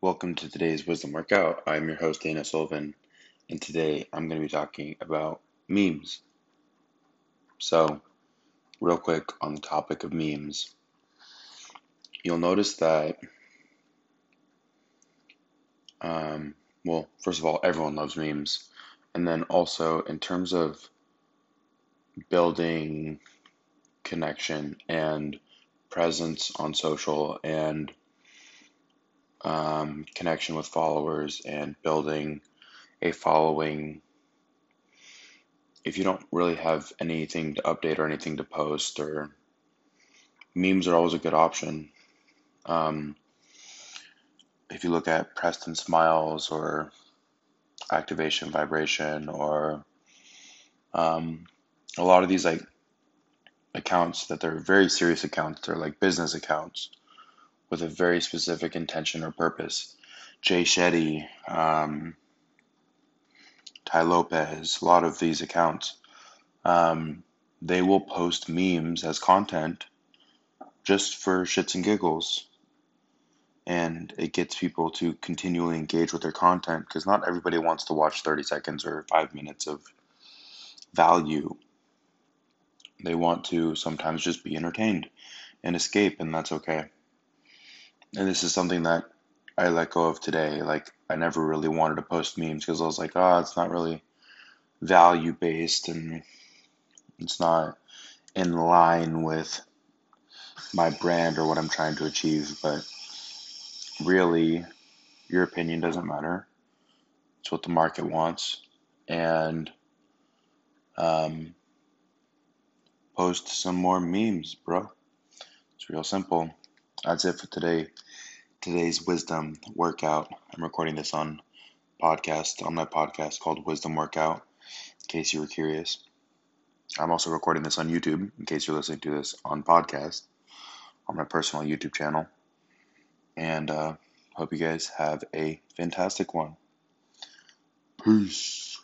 Welcome to today's Wisdom Workout. I'm your host, Dana Sullivan, and today I'm going to be talking about memes. So, real quick on the topic of memes, you'll notice that, um, well, first of all, everyone loves memes. And then also, in terms of building connection and presence on social and um, connection with followers and building a following. If you don't really have anything to update or anything to post, or memes are always a good option. Um, if you look at Preston Smiles or Activation Vibration or um, a lot of these like accounts that they're very serious accounts, they're like business accounts with a very specific intention or purpose. Jay Shetty, um, Tai Lopez, a lot of these accounts, um, they will post memes as content just for shits and giggles. And it gets people to continually engage with their content because not everybody wants to watch 30 seconds or five minutes of value. They want to sometimes just be entertained and escape, and that's okay and this is something that I let go of today. Like I never really wanted to post memes because I was like, oh, it's not really value based and it's not in line with my brand or what I'm trying to achieve. But really, your opinion doesn't matter. It's what the market wants. And um, post some more memes, bro. It's real simple that's it for today. Today's wisdom workout. I'm recording this on podcast on my podcast called Wisdom Workout. In case you were curious, I'm also recording this on YouTube. In case you're listening to this on podcast on my personal YouTube channel. And uh, hope you guys have a fantastic one. Peace.